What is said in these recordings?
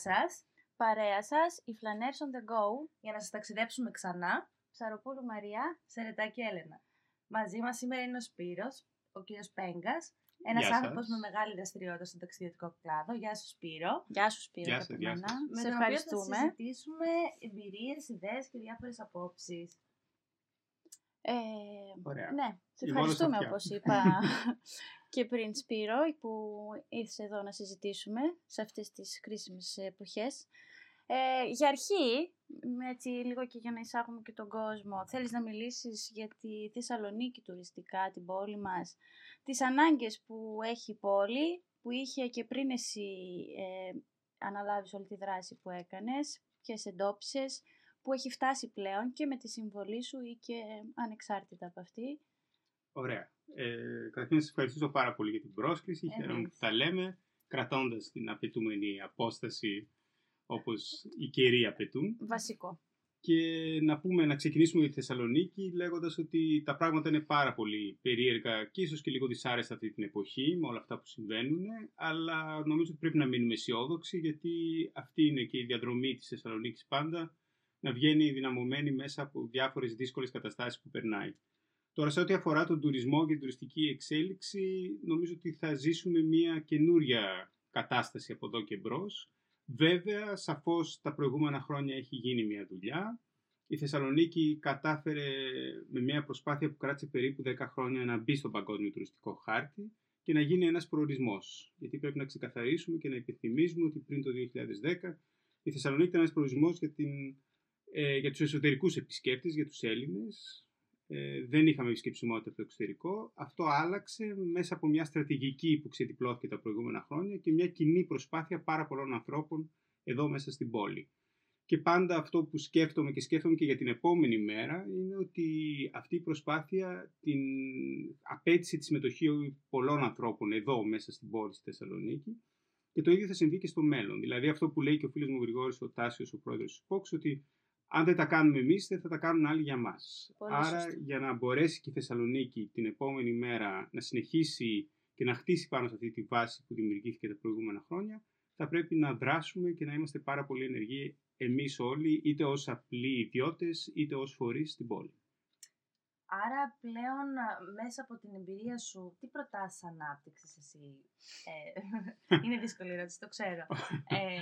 σας. Παρέα σας, η Flaners on the Go, Για να σας ταξιδέψουμε ξανά. Ψαροπούλου Μαρία. Σερετάκη Έλενα. Μαζί μας σήμερα είναι ο Σπύρος, ο κύριος Πέγκας. Ένας Γεια σας. άνθρωπος με μεγάλη δραστηριότητα στον ταξιδιωτικό κλάδο. Γεια σου Σπύρο. Γεια σου Σπύρο. Γεια και σας, από γεια μένα. σας. Με Σε τον οποίο ευχαριστούμε. θα συζητήσουμε εμπειρίες, ιδέες και διάφορες απόψεις. Ε, Ωραία. ναι, σε Η μόνος ευχαριστούμε αυτιά. όπως είπα και πριν Σπύρο που ήρθες εδώ να συζητήσουμε σε αυτές τις κρίσιμες εποχές. Ε, για αρχή, με έτσι λίγο και για να εισάγουμε και τον κόσμο, θέλεις να μιλήσεις για τη Θεσσαλονίκη τουριστικά, την πόλη μας, τις ανάγκες που έχει η πόλη, που είχε και πριν εσύ ε, αναλάβεις όλη τη δράση που έκανες, ποιες εντόπισες, που έχει φτάσει πλέον και με τη συμβολή σου ή και ανεξάρτητα από αυτή. Ωραία. Ε, καταρχήν να σας ευχαριστήσω πάρα πολύ για την πρόσκληση. Χαίρομαι Εμείς. που τα λέμε, κρατώντας την απαιτούμενη απόσταση όπως οι καιροί απαιτούν. Βασικό. Και να πούμε, να ξεκινήσουμε με τη Θεσσαλονίκη λέγοντας ότι τα πράγματα είναι πάρα πολύ περίεργα και ίσως και λίγο δυσάρεστα αυτή την εποχή με όλα αυτά που συμβαίνουν, αλλά νομίζω ότι πρέπει να μείνουμε αισιόδοξοι γιατί αυτή είναι και η διαδρομή της Θεσσαλονίκης πάντα να βγαίνει δυναμωμένη μέσα από διάφορες δύσκολες καταστάσεις που περνάει. Τώρα, σε ό,τι αφορά τον τουρισμό και την τουριστική εξέλιξη, νομίζω ότι θα ζήσουμε μια καινούρια κατάσταση από εδώ και μπρος. Βέβαια, σαφώς τα προηγούμενα χρόνια έχει γίνει μια δουλειά. Η Θεσσαλονίκη κατάφερε με μια προσπάθεια που κράτησε περίπου 10 χρόνια να μπει στον παγκόσμιο τουριστικό χάρτη και να γίνει ένας προορισμός. Γιατί πρέπει να ξεκαθαρίσουμε και να επιθυμίζουμε ότι πριν το 2010 η Θεσσαλονίκη ήταν ένας προορισμός για, την, ε, για τους εσωτερικούς επισκέπτες, για τους Έλληνες. Ε, δεν είχαμε επισκεψιμότητα από το εξωτερικό. Αυτό άλλαξε μέσα από μια στρατηγική που ξεδιπλώθηκε τα προηγούμενα χρόνια και μια κοινή προσπάθεια πάρα πολλών ανθρώπων εδώ μέσα στην πόλη. Και πάντα αυτό που σκέφτομαι και σκέφτομαι και για την επόμενη μέρα είναι ότι αυτή η προσπάθεια την απέτησε τη συμμετοχή πολλών ανθρώπων εδώ μέσα στην πόλη στη Θεσσαλονίκη και το ίδιο θα συμβεί και στο μέλλον. Δηλαδή αυτό που λέει και ο φίλος μου Γρηγόρης ο Τάσιος, ο πρόεδρος του ΣΠΟΚΣ, ότι αν δεν τα κάνουμε εμείς, δεν θα τα κάνουν άλλοι για μας. Πολύ Άρα σωστά. για να μπορέσει και η Θεσσαλονίκη την επόμενη μέρα να συνεχίσει και να χτίσει πάνω σε αυτή τη βάση που δημιουργήθηκε τα προηγούμενα χρόνια, θα πρέπει να δράσουμε και να είμαστε πάρα πολύ ενεργοί εμείς όλοι, είτε ως απλοί ιδιώτες, είτε ως φορείς στην πόλη. Άρα πλέον α, μέσα από την εμπειρία σου, τι προτάσεις ανάπτυξης εσύ, ε, είναι δύσκολη ερώτηση, το ξέρω, ε,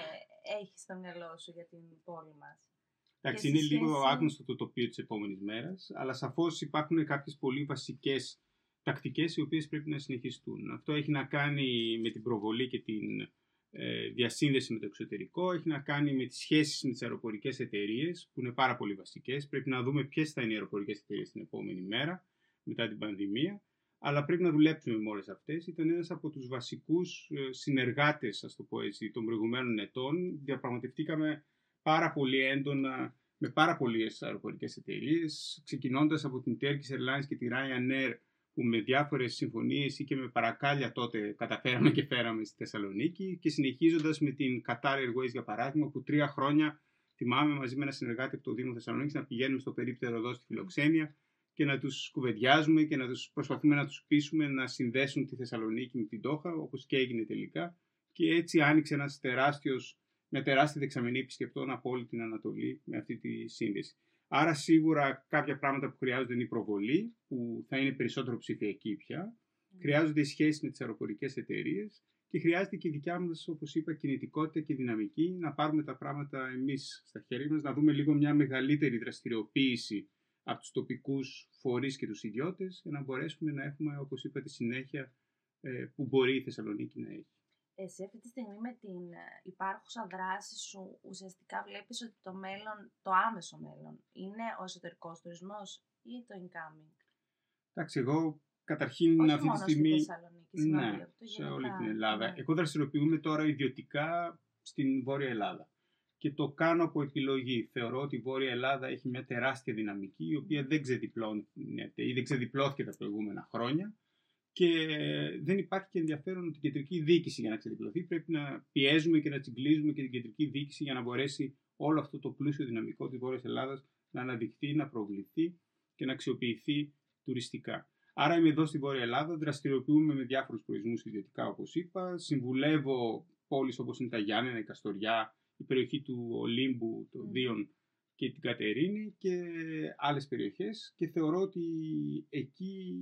έχεις στο μυαλό σου για την πόλη μας; Εντάξει, σε είναι λίγο σχέση- άγνωστο το τοπίο της επόμενης μέρας, αλλά σαφώς υπάρχουν κάποιες πολύ βασικές τακτικές οι οποίες πρέπει να συνεχιστούν. Αυτό έχει να κάνει με την προβολή και την ε, διασύνδεση με το εξωτερικό, έχει να κάνει με τις σχέσεις με τις αεροπορικές εταιρείες, που είναι πάρα πολύ βασικές. Πρέπει να δούμε ποιες θα είναι οι αεροπορικές εταιρείες την επόμενη μέρα, μετά την πανδημία, αλλά πρέπει να δουλέψουμε με όλες αυτές. Ήταν ένας από τους βασικούς ε, συνεργάτες, ας το πω έτσι, των προηγουμένων ετών. Διαπραγματευτήκαμε πάρα πολύ έντονα με πάρα πολλές αεροπορικές εταιρείες, ξεκινώντας από την Turkish Airlines και τη Ryanair, που με διάφορες συμφωνίες ή και με παρακάλια τότε καταφέραμε και φέραμε στη Θεσσαλονίκη, και συνεχίζοντας με την Qatar Airways για παράδειγμα, που τρία χρόνια θυμάμαι μαζί με ένα συνεργάτη από το Δήμο Θεσσαλονίκης να πηγαίνουμε στο περίπτερο εδώ στη Φιλοξένεια και να τους κουβεντιάζουμε και να τους προσπαθούμε να τους πείσουμε να συνδέσουν τη Θεσσαλονίκη με την Τόχα, όπως και έγινε τελικά. Και έτσι άνοιξε ένας τεράστιος μια τεράστια δεξαμενή επισκεπτών από όλη την Ανατολή με αυτή τη σύνδεση. Άρα σίγουρα κάποια πράγματα που χρειάζονται είναι η προβολή, που θα είναι περισσότερο ψηφιακή πια. Χρειάζονται οι σχέσεις με τις αεροπορικές εταιρείες και χρειάζεται και η δικιά μας, όπως είπα, κινητικότητα και δυναμική να πάρουμε τα πράγματα εμείς στα χέρια μας, να δούμε λίγο μια μεγαλύτερη δραστηριοποίηση από τους τοπικούς φορείς και τους ιδιώτες για να μπορέσουμε να έχουμε, όπως είπα, τη συνέχεια ε, που μπορεί η Θεσσαλονίκη να έχει. Εσύ αυτή τη στιγμή με την ε, υπάρχουσα δράση σου ουσιαστικά βλέπεις ότι το μέλλον, το άμεσο μέλλον, είναι ο εσωτερικός τουρισμός ή το incoming; Εντάξει, εγώ καταρχήν Όχι αυτή μόνο τη στιγμή. στη Θεσσαλονίκη, συγγνώμη, Ναι, αυτό σε γενικά, όλη την Ελλάδα. ναι. Εγώ δραστηριοποιούμε τώρα ιδιωτικά στην Βόρεια Ελλάδα. Και το κάνω από επιλογή. Θεωρώ ότι η Βόρεια Ελλάδα έχει μια τεράστια δυναμική, η οποία δεν ξεδιπλώνεται ή δεν ξεδιπλώθηκε τα προηγούμενα χρόνια. Και δεν υπάρχει και ενδιαφέρον από την κεντρική διοίκηση για να ξεδιπλωθεί. Πρέπει να πιέζουμε και να τσιγκλίζουμε και την κεντρική διοίκηση για να μπορέσει όλο αυτό το πλούσιο δυναμικό της Βόρειας Ελλάδας να αναδειχθεί, να προβληθεί και να αξιοποιηθεί τουριστικά. Άρα είμαι εδώ στη Βόρεια Ελλάδα, δραστηριοποιούμε με διάφορους προορισμούς ιδιωτικά όπως είπα, συμβουλεύω πόλεις όπως είναι τα Γιάννενα, η Καστοριά, η περιοχή του Ολύμπου, των Μμ. Δίων και την Κατερίνη και άλλες περιοχές και θεωρώ ότι εκεί,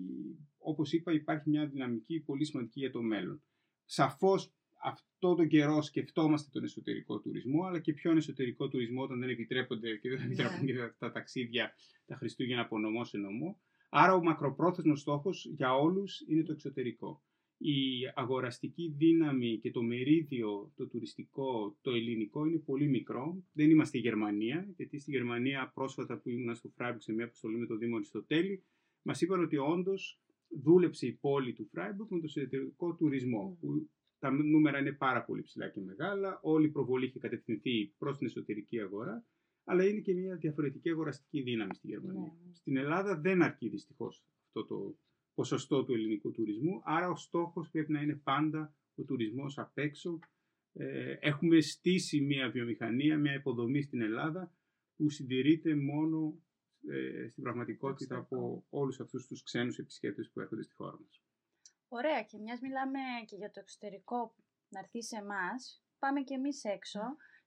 όπως είπα, υπάρχει μια δυναμική πολύ σημαντική για το μέλλον. Σαφώς αυτό τον καιρό σκεφτόμαστε τον εσωτερικό τουρισμό, αλλά και ποιον εσωτερικό τουρισμό όταν δεν επιτρέπονται και δεν Ναι. επιτρέπονται και τα, τα ταξίδια τα Χριστούγεννα από νομό σε νομό. Άρα ο μακροπρόθεσμος στόχος για όλους είναι το εξωτερικό. Η αγοραστική δύναμη και το μερίδιο, το τουριστικό, το ελληνικό είναι πολύ μικρό. Δεν είμαστε η Γερμανία, γιατί στη Γερμανία πρόσφατα που ήμουν στο Φράιμπουργκ σε μια αποστολή με το Δήμο Αριστοτέλη, μας είπαν ότι όντως δούλεψε η πόλη του Φράιμπουργκ με το εσωτερικό τουρισμό, Μμμ. που τα νούμερα είναι πάρα πολύ ψηλά και μεγάλα. Όλη η προβολή είχε κατευθυνθεί προς την εσωτερική αγορά, αλλά είναι και μια διαφορετική αγοραστική δύναμη στη Γερμανία. Ναι. Στην Ελλάδα δεν αρκεί δυστυχώς αυτό το ποσοστό του ελληνικού τουρισμού, άρα ο στόχος πρέπει να είναι πάντα ο τουρισμός απ' έξω. Ε, έχουμε στήσει μια βιομηχανία, μια υποδομή στην Ελλάδα που συντηρείται μόνο ε, στην πραγματικότητα Εξωτερικό. από όλους αυτούς τους ξένους επισκέπτες που έρχονται στη χώρα μας. Ωραία και μιας μιλάμε και για το εξωτερικό να έρθει σε εμάς, πάμε και εμείς έξω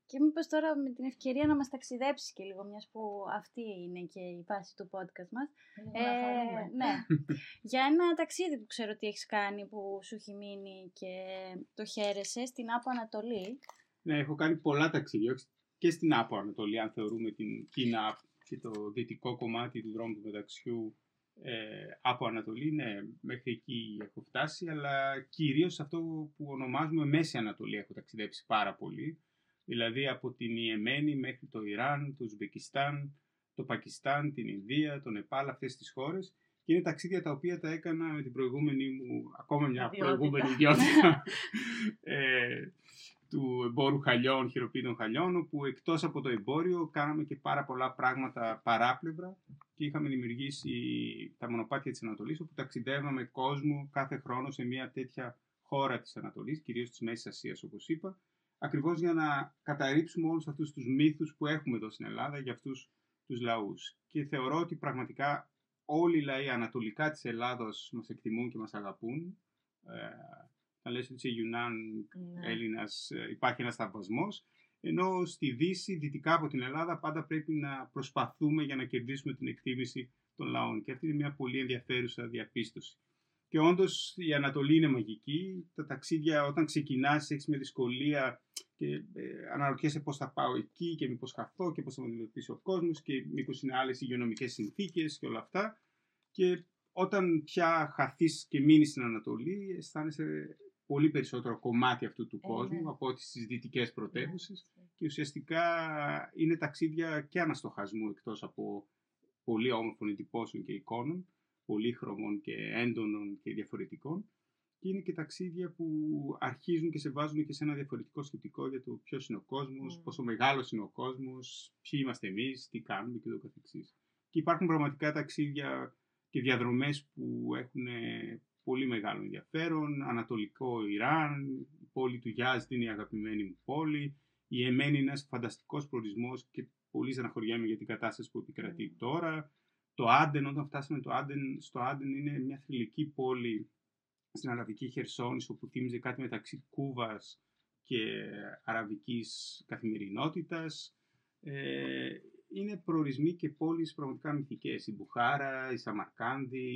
και μήπως τώρα με την ευκαιρία να μας ταξιδέψεις και λίγο, μιας που αυτή είναι και η βάση του podcast μας. Λίγο να χαρούμε. ναι, για ένα ταξίδι που ξέρω ότι έχεις κάνει που σου έχει μείνει και το χαίρεσαι στην Άπο Ανατολή. Ναι, έχω κάνει πολλά ταξίδια όχι και στην Άπο Ανατολή, αν θεωρούμε την Κίνα και το δυτικό κομμάτι του δρόμου του μεταξιού ε, από Ανατολή, ναι, μέχρι εκεί έχω φτάσει, αλλά κυρίως αυτό που ονομάζουμε Μέση Ανατολή έχω ταξιδέψει πάρα πολύ. Δηλαδή από την Ιεμένη μέχρι το Ιράν, το Ουσμπεκιστάν, το Πακιστάν, την Ινδία, το Νεπάλ, αυτές τις χώρες. Και είναι ταξίδια τα οποία τα έκανα με την προηγούμενη μου, ακόμα μια Ιδιότητα. προηγούμενη ιδιότητα, ε, του εμπόρου χαλιών, χειροποίητων χαλιών, όπου εκτός από το εμπόριο κάναμε και πάρα πολλά πράγματα παράπλευρα και είχαμε δημιουργήσει τα μονοπάτια της Ανατολής, όπου ταξιδεύαμε κόσμο κάθε χρόνο σε μια τέτοια χώρα της Ανατολής, κυρίως της Μέσης Ασίας όπως είπα, ακριβώς για να καταρρύψουμε όλους αυτούς τους μύθους που έχουμε εδώ στην Ελλάδα για αυτούς τους λαούς. Και θεωρώ ότι πραγματικά όλοι οι λαοί ανατολικά της Ελλάδος μας εκτιμούν και μας αγαπούν. Ε, θα λες ότι είσαι Yunan Ναι. Έλληνας, ε, υπάρχει ένας θαυμασμός. Ενώ στη Δύση, δυτικά από την Ελλάδα, πάντα πρέπει να προσπαθούμε για να κερδίσουμε την εκτίμηση των λαών. Και αυτή είναι μια πολύ ενδιαφέρουσα διαπίστωση. Και όντως η Ανατολή είναι μαγική. Τα ταξίδια όταν ξεκινάς έχεις μια δυσκολία και ε, αναρωτιέσαι πώς θα πάω εκεί και μήπως χαθώ και πώς θα με αντιμετωπίσει ο κόσμος και μήπως είναι άλλες υγειονομικές συνθήκες και όλα αυτά. Και όταν πια χαθείς και μείνεις στην Ανατολή αισθάνεσαι πολύ περισσότερο κομμάτι αυτού του Ε, κόσμου ναι. από ό,τι στις δυτικές πρωτεύουσες Ναι. και ουσιαστικά είναι ταξίδια και αναστοχασμού εκτός από πολύ όμορφων εντυπώσεων και εικόνων, πολύχρωμων και έντονων και διαφορετικών και είναι και ταξίδια που αρχίζουν και σε βάζουν και σε ένα διαφορετικό σκεπτικό για το ποιος είναι ο κόσμος, Μμ. πόσο μεγάλος είναι ο κόσμος, ποιοι είμαστε εμείς, τι κάνουμε και το καθεξής. Και υπάρχουν πραγματικά ταξίδια και διαδρομές που έχουν ε, πολύ μεγάλο ενδιαφέρον. Ανατολικό Ιράν, η πόλη του Γιάζδ είναι η αγαπημένη μου πόλη. Η Εμένη είναι ένας φανταστικός προορισμός και πολύ στεναχωριέμαι για την κατάσταση που επικρατεί Mm. τώρα. Το Άντεν, όταν φτάσαμε το Άντεν, στο Άντεν είναι μια θρηλυκή πόλη στην Αραβική Χερσόνησο που θύμιζε κάτι μεταξύ Κούβας και αραβικής καθημερινότητας. Ε, είναι προορισμοί και πόλεις πραγματικά μυθικές. Η Μπουχάρα, η Σαμαρκάνδη.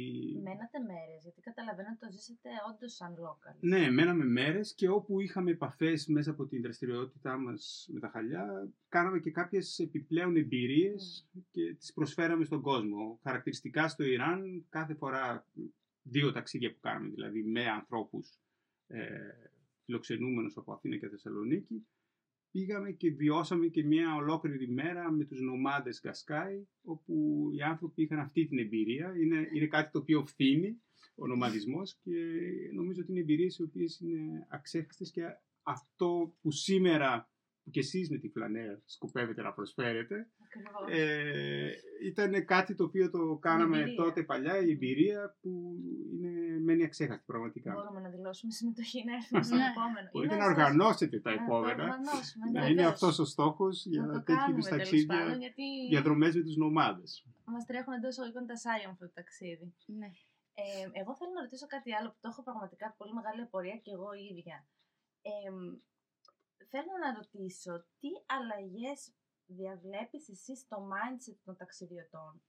Μένατε μέρες, γιατί καταλαβαίνω ότι το ζήσετε όντως σαν local. Ναι, μέναμε μέρες και όπου είχαμε επαφές μέσα από την δραστηριότητά μας με τα χαλιά, κάναμε και κάποιες επιπλέον εμπειρίες και τις προσφέραμε στον κόσμο. Χαρακτηριστικά στο Ιράν, κάθε φορά δύο ταξίδια που κάναμε, δηλαδή με ανθρώπους ε, φιλοξενούμενους από Αθήνα και Θεσσαλονίκη, πήγαμε και βιώσαμε και μια ολόκληρη μέρα με τους νομάδες Γκασκάι, όπου οι άνθρωποι είχαν αυτή την εμπειρία. Είναι, είναι κάτι το οποίο φθήνει ο νομαδισμός και νομίζω ότι είναι εμπειρίες οι οποίες είναι αξέχαστες και αυτό που σήμερα που και εσείς με τη Φλανέρ σκοπεύετε να προσφέρετε Ακριβώς. ε, ήταν κάτι το οποίο το κάναμε εμπειρία. τότε παλιά, η εμπειρία που είναι, μένει αξέχαστη πραγματικά. Μπορούμε να δηλώσουμε συμμετοχή να έρθουμε στο Ναι. επόμενο. Μπορείτε Ή να σας- οργανώσετε τα να το επόμενα. οργανώσουμε, Να ναι, είναι βεβαίως. αυτός ο στόχος Να για το τέτοιου κάνουμε είδους τέλος ταξίδια, πάντων, γιατί διαδρομές με τους νομάδες. μας τρέχουν εντός εισαγωγικών τα σάρια με αυτό το ταξίδι. Ναι. Ε, εγώ θέλω να ρωτήσω κάτι άλλο που το έχω πραγματικά πολύ μεγάλη απορία και εγώ η ίδια. Ε, θέλω να ρωτήσω τι αλλαγές διαβλέπεις εσύ στο mindset των ταξιδιωτών;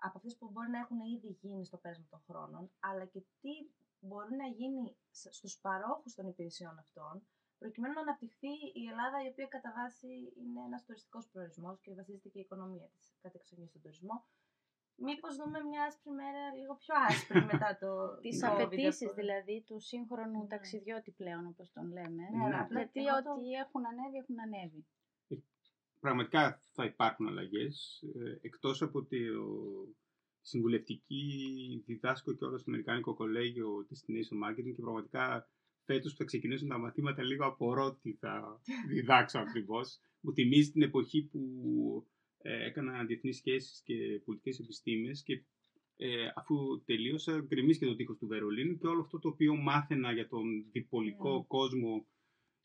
Από αυτές που μπορεί να έχουν ήδη γίνει στο πέρασμα των χρόνων, αλλά και τι μπορεί να γίνει στους παρόχους των υπηρεσιών αυτών, προκειμένου να αναπτυχθεί η Ελλάδα, η οποία κατά βάση είναι ένας τουριστικός προορισμός και βασίζεται και η οικονομία της κατεξοχή στον τουρισμό. Μήπως δούμε μια άσπρη μέρα λίγο πιο άσπρη μετά το Τις COVID, απαιτήσεις αυτό. δηλαδή του σύγχρονου Ναι. ταξιδιώτη πλέον όπως τον λέμε. Ναι, αλλά απλά Γιατί εγώ το- ό,τι έχουν ανέβει έχουν ανέβει. Πραγματικά θα υπάρχουν αλλαγές, ε, εκτός από τη συμβουλευτική διδάσκω και όλο στο Αμερικάνικο Κολέγιο της Destination Marketing και πραγματικά φέτος που θα ξεκινήσουν τα μαθήματα λίγο απορώ τι θα διδάξω ακριβώς. Μου θυμίζει την εποχή που ε, έκανα διεθνείς σχέσεις και πολιτικές επιστήμες και ε, αφού τελείωσα γκρεμίστηκε το τείχος του Βερολίνου και όλο αυτό το οποίο μάθαινα για τον διπολικό Mm. κόσμο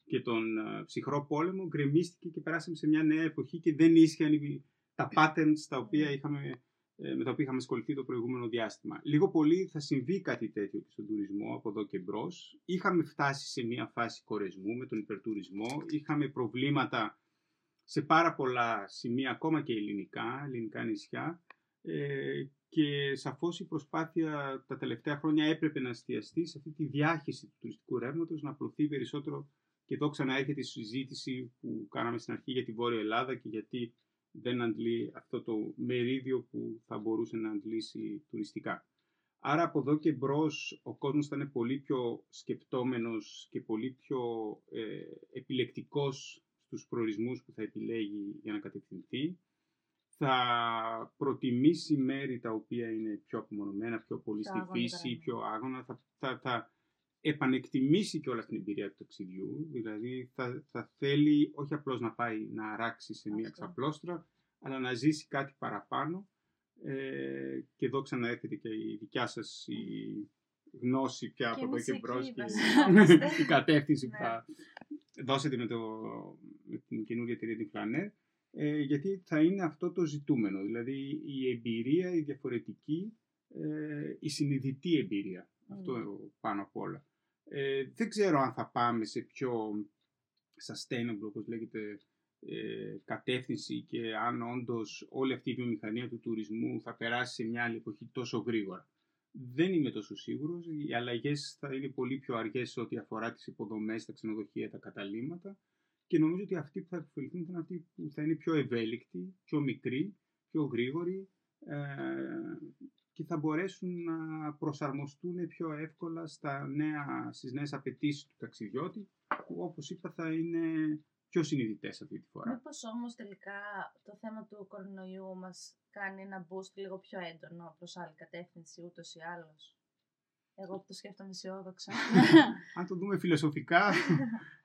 και τον ε, ψυχρό πόλεμο γκρεμίστηκε και περάσαμε σε μια νέα εποχή και δεν ίσχυαν οι- τα patterns τα οποία Mm. είχαμε, ε, με τα οποία είχαμε ασχοληθεί το προηγούμενο διάστημα. Λίγο πολύ θα συμβεί κάτι τέτοιο και στον τουρισμό από εδώ και μπρος. Είχαμε φτάσει σε μια φάση κορεσμού με τον υπερτουρισμό. Είχαμε προβλήματα σε πάρα πολλά σημεία, ακόμα και ελληνικά, ελληνικά νησιά. Ε, και σαφώς η προσπάθεια τα τελευταία χρόνια έπρεπε να εστιαστεί σε αυτή τη διάχυση του τουριστικού ρεύματος, να προωθεί περισσότερο και εδώ ξαναέρχεται η συζήτηση που κάναμε στην αρχή για τη Βόρεια Ελλάδα και γιατί δεν αντλεί αυτό το μερίδιο που θα μπορούσε να αντλήσει τουριστικά. Άρα από εδώ και μπρος ο κόσμος θα είναι πολύ πιο σκεπτόμενος και πολύ πιο ε, επιλεκτικός στους προορισμούς που θα επιλέγει για να κατευθυνθεί. Θα προτιμήσει μέρη τα οποία είναι πιο απομονωμένα, πιο πολύ Πιο στη άγωνα φύση, πράγματα. πιο άγωνα. Θα, θα, θα επανεκτιμήσει και όλα την εμπειρία του ταξιδιού. Δηλαδή θα, θα θέλει όχι απλώς να πάει να αράξει σε μια Αυτό. ξαπλώστρα, αλλά να ζήσει κάτι παραπάνω. Ε, και εδώ ξαναέρχεται και η δικιά σας η γνώση πια Και από εδώ εμείς και εκεί μπρος και βασιζόμαστε. η κατεύθυνση που Ναι. θα δώσετε με, το, με την καινούργια εταιρεία την Flaner, ε, γιατί θα είναι αυτό το ζητούμενο, δηλαδή η εμπειρία, η διαφορετική, ε, η συνειδητή εμπειρία, αυτό πάνω απ' όλα. Ε, δεν ξέρω αν θα πάμε σε πιο sustainable, όπως λέγεται, ε, κατεύθυνση και αν όντως όλη αυτή η βιομηχανία του τουρισμού θα περάσει σε μια άλλη εποχή τόσο γρήγορα. Δεν είμαι τόσο σίγουρος. Οι αλλαγές θα είναι πολύ πιο αργές σε ό,τι αφορά τις υποδομές, τα ξενοδοχεία, τα καταλήμματα και νομίζω ότι αυτοί που θα επιφεληθούν θα είναι αυτοί που θα είναι πιο ευέλικτοι, πιο μικροί, πιο γρήγοροι ε, και θα μπορέσουν να προσαρμοστούν πιο εύκολα στα νέα, στις νέες απαιτήσεις του ταξιδιώτη που όπως είπα θα είναι πιο συνειδητές αυτή τη φορά. Μήπως όμως τελικά το θέμα του κορονοϊού μας κάνει ένα boost λίγο πιο έντονο προς άλλη κατεύθυνση ούτως ή άλλως; Εγώ που το σκέφτομαι αισιόδοξα. Αν το δούμε φιλοσοφικά,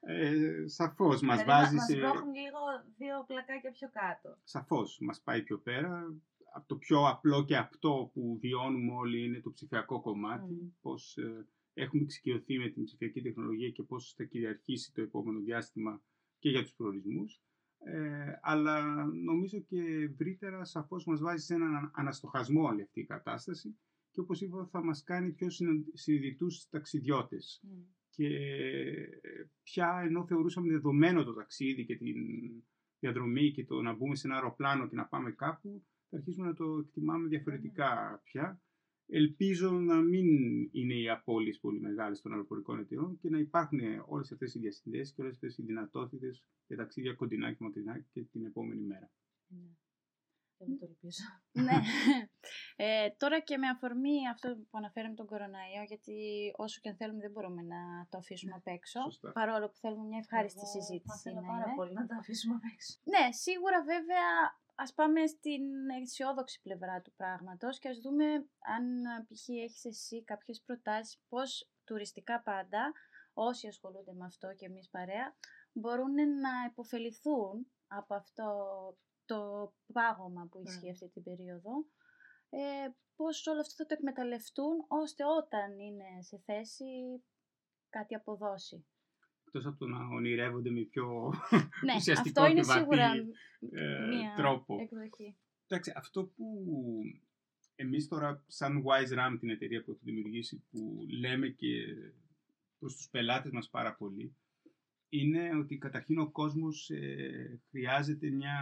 ε, σαφώς μας δηλαδή, βάζει μας σε... μπρόχνουν λίγο δύο πλακάκια πιο κάτω. Σαφώς μας πάει πιο πέρα. Από το πιο απλό και απτό που βιώνουμε όλοι είναι το ψηφιακό κομμάτι. Μμμ. Πώς ε, έχουμε εξοικειωθεί με την ψηφιακή τεχνολογία και πώς θα κυριαρχήσει το επόμενο διάστημα και για τους προορισμούς. Ε, αλλά νομίζω και ευρύτερα σαφώς μας βάζει σε έναν αναστοχασμό όλη αυτή η κατάσταση και όπως είπα θα μας κάνει πιο συνο- συνειδητούς ταξιδιώτες Μμ. και πια ενώ θεωρούσαμε δεδομένο το ταξίδι και την διαδρομή και το να μπούμε σε ένα αεροπλάνο και να πάμε κάπου, θα αρχίσουμε να το εκτιμάμε διαφορετικά πια. Ελπίζω να μην είναι οι απώλειες πολύ μεγάλες των αεροπορικών εταιρεών και να υπάρχουν όλες αυτές οι διασυνδέσεις και όλες αυτές οι δυνατότητες για ταξίδια κοντινά και μακρινά και την επόμενη μέρα. Ναι. Δεν το ελπίζω. ναι. Ε, τώρα και με αφορμή αυτό που αναφέραμε τον κοροναϊό, γιατί όσο και αν θέλουμε δεν μπορούμε να το αφήσουμε απ' έξω. Σωστά. Παρόλο που θέλουμε μια ευχάριστη Εγώ συζήτηση. Θα ήθελα να πάρα είναι. πολύ να τα αφήσουμε απ' έξω. Ναι, σίγουρα βέβαια ας πάμε στην αισιόδοξη πλευρά του πράγματος και ας δούμε αν π.χ. έχεις εσύ κάποιες προτάσεις πώς τουριστικά πάντα όσοι ασχολούνται με αυτό και εμείς παρέα μπορούν να υποφεληθούν από αυτό το πάγωμα που ισχύει Mm. αυτή την περίοδο ε, πώς όλο αυτό θα το εκμεταλλευτούν ώστε όταν είναι σε θέση κάτι αποδώσει. Εκτός από το να ονειρεύονται με πιο Ναι, ουσιαστικό αυτό είναι και βαθύ, σίγουρα ε, μία τρόπο. εκδοχή. Εντάξει, αυτό που εμείς τώρα σαν Wise Ram την εταιρεία που έχουμε δημιουργήσει που λέμε και προς τους πελάτες μας πάρα πολύ είναι ότι καταρχήν ο κόσμος ε, χρειάζεται μια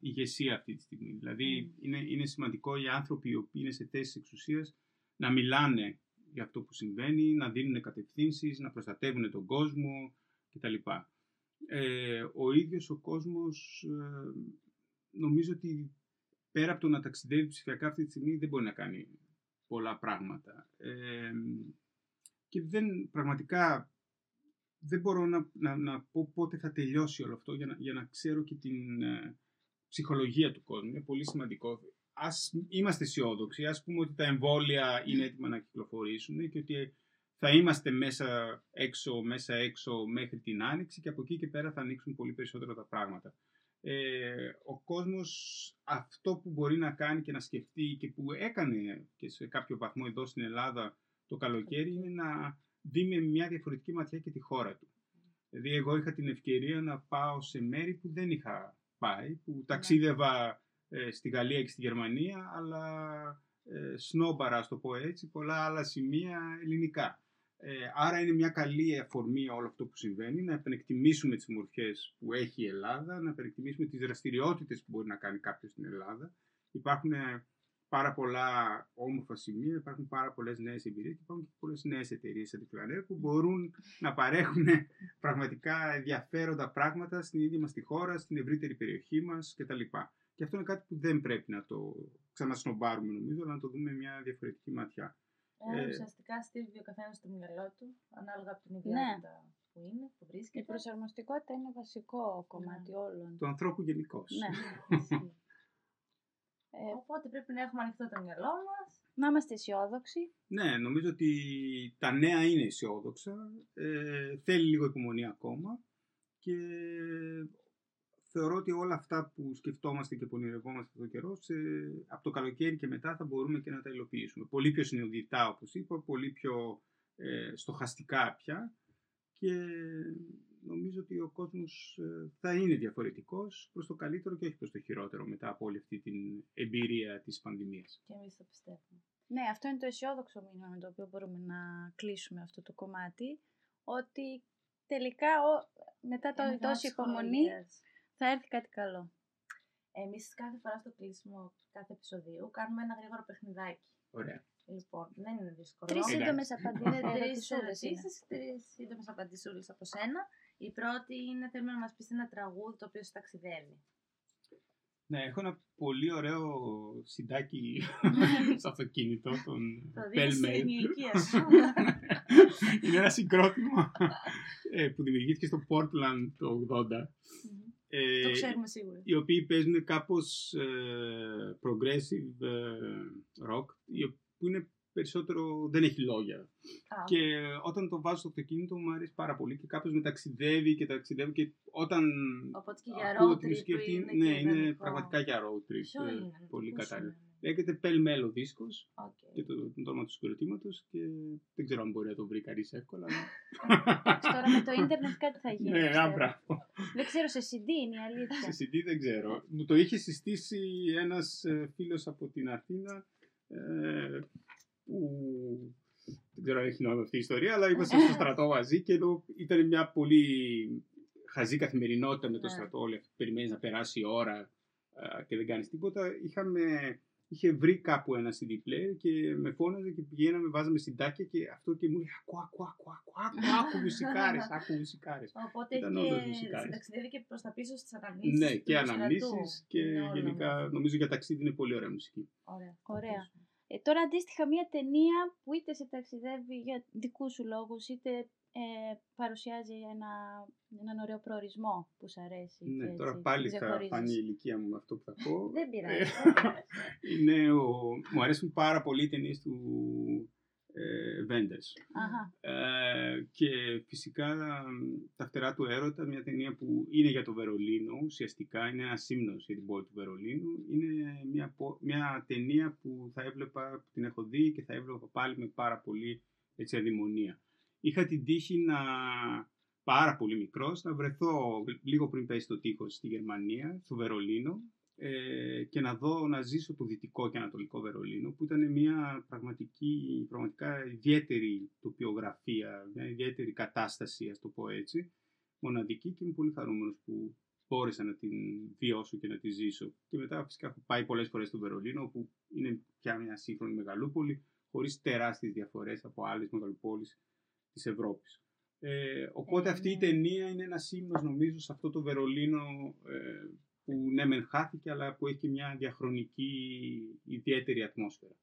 ηγεσία αυτή τη στιγμή. Δηλαδή είναι, είναι σημαντικό οι άνθρωποι οι οποίοι είναι σε θέσεις εξουσίας να μιλάνε για αυτό που συμβαίνει, να δίνουν κατευθύνσεις, να προστατεύουν τον κόσμο κτλ. Ε, ο ίδιος ο κόσμος ε, νομίζω ότι πέρα από το να ταξιδεύει ψηφιακά αυτή τη στιγμή δεν μπορεί να κάνει πολλά πράγματα. Ε, και δεν, πραγματικά δεν μπορώ να, να, να πω πότε θα τελειώσει όλο αυτό για να, για να ξέρω και την ε, ψυχολογία του κόσμου. Είναι πολύ σημαντικό. Ας είμαστε αισιόδοξοι, ας πούμε ότι τα εμβόλια είναι έτοιμα να κυκλοφορήσουν και ότι θα είμαστε μέσα έξω, μέσα έξω μέχρι την Άνοιξη και από εκεί και πέρα θα ανοίξουν πολύ περισσότερο τα πράγματα. Ε, ο κόσμος αυτό που μπορεί να κάνει και να σκεφτεί και που έκανε και σε κάποιο βαθμό εδώ στην Ελλάδα το καλοκαίρι είναι να δει με μια διαφορετική ματιά και τη χώρα του. Δηλαδή εγώ είχα την ευκαιρία να πάω σε μέρη που δεν είχα πάει, που ναι. ταξίδευα ε, στη Γαλλία και στη Γερμανία, αλλά ε, σνόμπαρα, το πω έτσι, πολλά άλλα σημεία ελληνικά. Ε, άρα είναι μια καλή αφορμή όλο αυτό που συμβαίνει, να επενεκτιμήσουμε τις μορφές που έχει η Ελλάδα, να επενεκτιμήσουμε τις δραστηριότητες που μπορεί να κάνει κάποιος στην Ελλάδα. Υπάρχουν πάρα πολλά όμορφα σημεία, υπάρχουν πάρα πολλές νέες εμπειρίες και υπάρχουν και πολλές νέες εταιρείες σαν τη Φλανέρ που μπορούν να παρέχουν πραγματικά ενδιαφέροντα πράγματα στην ίδια μας τη χώρα, στην ευρύτερη περιοχή μας κτλ. Και αυτό είναι κάτι που δεν πρέπει να το ξανασνομπάρουμε νομίζω, αλλά να το δούμε με μια διαφορετική ματιά. Ε, ε, ουσιαστικά στήριζε ο καθένας στο μυαλό του, ανάλογα από την ιδιότητα ναι. που είναι, που βρίσκεται. Η προσαρμοστικότητα είναι βασικό κομμάτι ναι. όλων. Του ανθρώπου γενικώς. Ναι. ε, Οπότε πρέπει να έχουμε ανοιχτό το μυαλό μας. Να είμαστε αισιόδοξοι. Ναι, νομίζω ότι τα νέα είναι αισιόδοξα. Ε, θέλει λίγο υπομονή ακόμα. Και θεωρώ ότι όλα αυτά που σκεφτόμαστε και που ονειρευόμαστε αυτό το καιρός, σε, από το καλοκαίρι και μετά θα μπορούμε και να τα υλοποιήσουμε. Πολύ πιο συνειδητά, όπως είπα, πολύ πιο ε, στοχαστικά πια και νομίζω ότι ο κόσμος ε, θα είναι διαφορετικός προς το καλύτερο και όχι προς το χειρότερο μετά από όλη αυτή την εμπειρία της πανδημίας. Και εμείς το πιστεύουμε. Ναι, αυτό είναι το αισιόδοξο μήνυμα με το οποίο μπορούμε να κλείσουμε αυτό το κομμάτι, ότι τελικά μετά το τόση υπομονή θα έρθει κάτι καλό. Εμείς κάθε φορά στο κλείσιμο κάθε επεισοδίου κάνουμε ένα γρήγορο παιχνιδάκι. Ωραία. Λοιπόν, δεν είναι δύσκολο. Τρεις σύντομες απαντήσεις. Τρεις σύντομες απαντησούλε από σένα. Η πρώτη είναι θέλουμε να μας πεις ένα τραγούδι το οποίο σου ταξιδεύει. Ναι, έχω ένα πολύ ωραίο συντάκι στο αυτοκίνητο, τον Pellmail. Είναι ένα συγκρότημα ε, που δημιουργήθηκε στο Portland το 80 το ε, ξέρουμε σίγουρα. Οι οποίοι παίζουν κάπως ε, progressive ε, rock, που είναι περισσότερο δεν έχει λόγια. Και όταν το βάζω στο αυτοκίνητο μου αρέσει πάρα πολύ και κάποιος με ταξιδεύει και ταξιδεύει και όταν Οπότε και για road trip είναι, ναι, είναι πραγματικά για road trip. είναι, πολύ κατάλληλο. Λέγεται Pell ο δίσκος okay. και το, το, το όνομα του συγκροτήματος και δεν ξέρω αν μπορεί να το βρει κανείς εύκολα. Τώρα με το ίντερνετ κάτι θα γίνει. Ναι, άμπρα. Δεν ξέρω, σε CD είναι η αλήθεια. Σε CD δεν ξέρω. Μου το είχε συστήσει ένας ε, φίλος από την Αθήνα ε, που δεν ξέρω αν έχει νόημα αυτή η ιστορία, αλλά είμαστε στο στρατό μαζί και εδώ ήταν μια πολύ χαζή καθημερινότητα με το ναι. στρατό. Όλοι περιμένεις να περάσει η ώρα ε, και δεν κάνεις τίποτα. Είχαμε είχε βρει κάπου ένα CD player και με φώναζε και πηγαίναμε, βάζαμε συντάκια και αυτό και μου λέει Ακού, ακού, ακού, ακού, ακού, ακού μουσικάρες, ακού μουσικάρες. Οπότε και ταξιδεύει και προς τα πίσω στις αναμνήσεις Ναι, και αναμνήσεις και γενικά νομίζω για ταξίδι είναι πολύ ωραία μουσική. Ωραία. Ωραία. Ε, τώρα αντίστοιχα μια ταινία που είτε σε ταξιδεύει για δικούς σου λόγους είτε ε, παρουσιάζει ένα, έναν ωραίο προορισμό που σου αρέσει. Ναι, τώρα πάλι θα φανεί η ηλικία μου με αυτό που θα πω. δεν πειράζει. είναι ο, μου αρέσουν πάρα πολύ οι ταινίες του ε, Ε, και φυσικά τα φτερά του έρωτα, μια ταινία που είναι για το Βερολίνο, ουσιαστικά είναι ένα σύμνος για την πόλη του Βερολίνου. Είναι μια, μια ταινία που θα έβλεπα, που την έχω δει και θα έβλεπα πάλι με πάρα πολύ έτσι, αδημονία είχα την τύχη να πάρα πολύ μικρός να βρεθώ λίγο πριν πέσει το τείχος στη Γερμανία, στο Βερολίνο ε, και να δω, να ζήσω το δυτικό και ανατολικό Βερολίνο που ήταν μια πραγματική, πραγματικά ιδιαίτερη τοπιογραφία, μια ιδιαίτερη κατάσταση, ας το πω έτσι μοναδική και είμαι πολύ χαρούμενος που μπόρεσα να την βιώσω και να τη ζήσω. Και μετά φυσικά έχω πάει πολλές φορές στο Βερολίνο, όπου είναι πια μια σύγχρονη μεγαλούπολη, χωρίς τεράστιες διαφορές από άλλες μεγαλοπόλεις της Ευρώπης. Ε, οπότε Ε, αυτή η ναι. ταινία είναι ένας ύμνος νομίζω σε αυτό το Βερολίνο ε, που ναι μεν χάθηκε αλλά που έχει και μια διαχρονική ιδιαίτερη ατμόσφαιρα.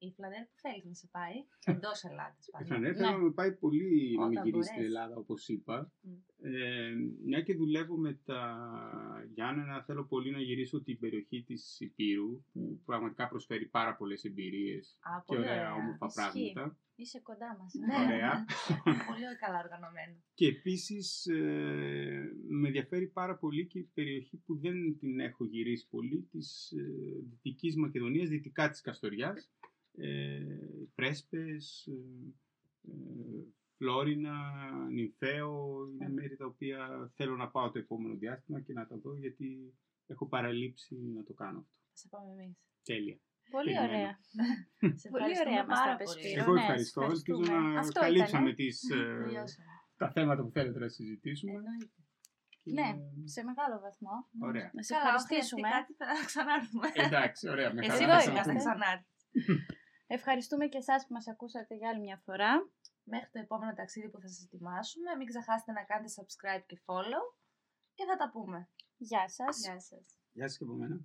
Η Φλανέρ που θέλεις να σε πάει, εντός Ελλάδας. Η Φλανέρ Ναι. θέλω να με πάει πολύ να με Όταν γυρίσει στην μπορέσει. Ελλάδα όπως είπα. Μμ. Ε, μια και δουλεύω με τα Γιάννενα θέλω πολύ να γυρίσω την περιοχή της Υπήρου που πραγματικά προσφέρει πάρα πολλές εμπειρίες Α, και πολύ ωραία ωραία. όμορφα Ισχύει. πράγματα. Είσαι κοντά μας. Ναι. Ωραία. πολύ καλά οργανωμένο. Και επίσης ε, με ενδιαφέρει πάρα πολύ και η περιοχή που δεν την έχω γυρίσει πολύ της ε, Δυτικής Μακεδονίας, δυτικά της Καστοριάς. Ε, Πρέσπες, ε, ε, Φλόρινα, Νυμφαίο, είναι μέρη τα οποία θέλω να πάω το επόμενο διάστημα και να τα δω γιατί έχω παραλείψει να το κάνω αυτό. Θα σε πάμε εμείς. Τέλεια. Πολύ Περιμένω. ωραία. Σε Πολύ ευχαριστούμε ωραία μας πάρα τα πες, πολύ. Σπύρο. Εγώ ναι, ευχαριστώ. σε Ελπίζω ευχαριστούμε. να Αυτό καλύψαμε ήτανε. τις, ε, Τελειώσαμε. τα θέματα που θέλετε να συζητήσουμε. Εννοείται. Και- Ναι, σε μεγάλο βαθμό. Ωραία. Να σε Καλά, αν χρειαστεί ευχαριστήσουμε. κάτι θα ξανάρθουμε. Εντάξει, ωραία. Με Εσύ χαρά εδώ να δεν είμαστε. θα ξαναπούμε. ξανάρθει. Ευχαριστούμε και εσάς που μας ακούσατε για άλλη μια φορά. Μέχρι το επόμενο ταξίδι που θα σας ετοιμάσουμε, μην ξεχάσετε να κάνετε subscribe και follow και θα τα πούμε. Γεια σας. Γεια σας. Γεια σας και από μένα.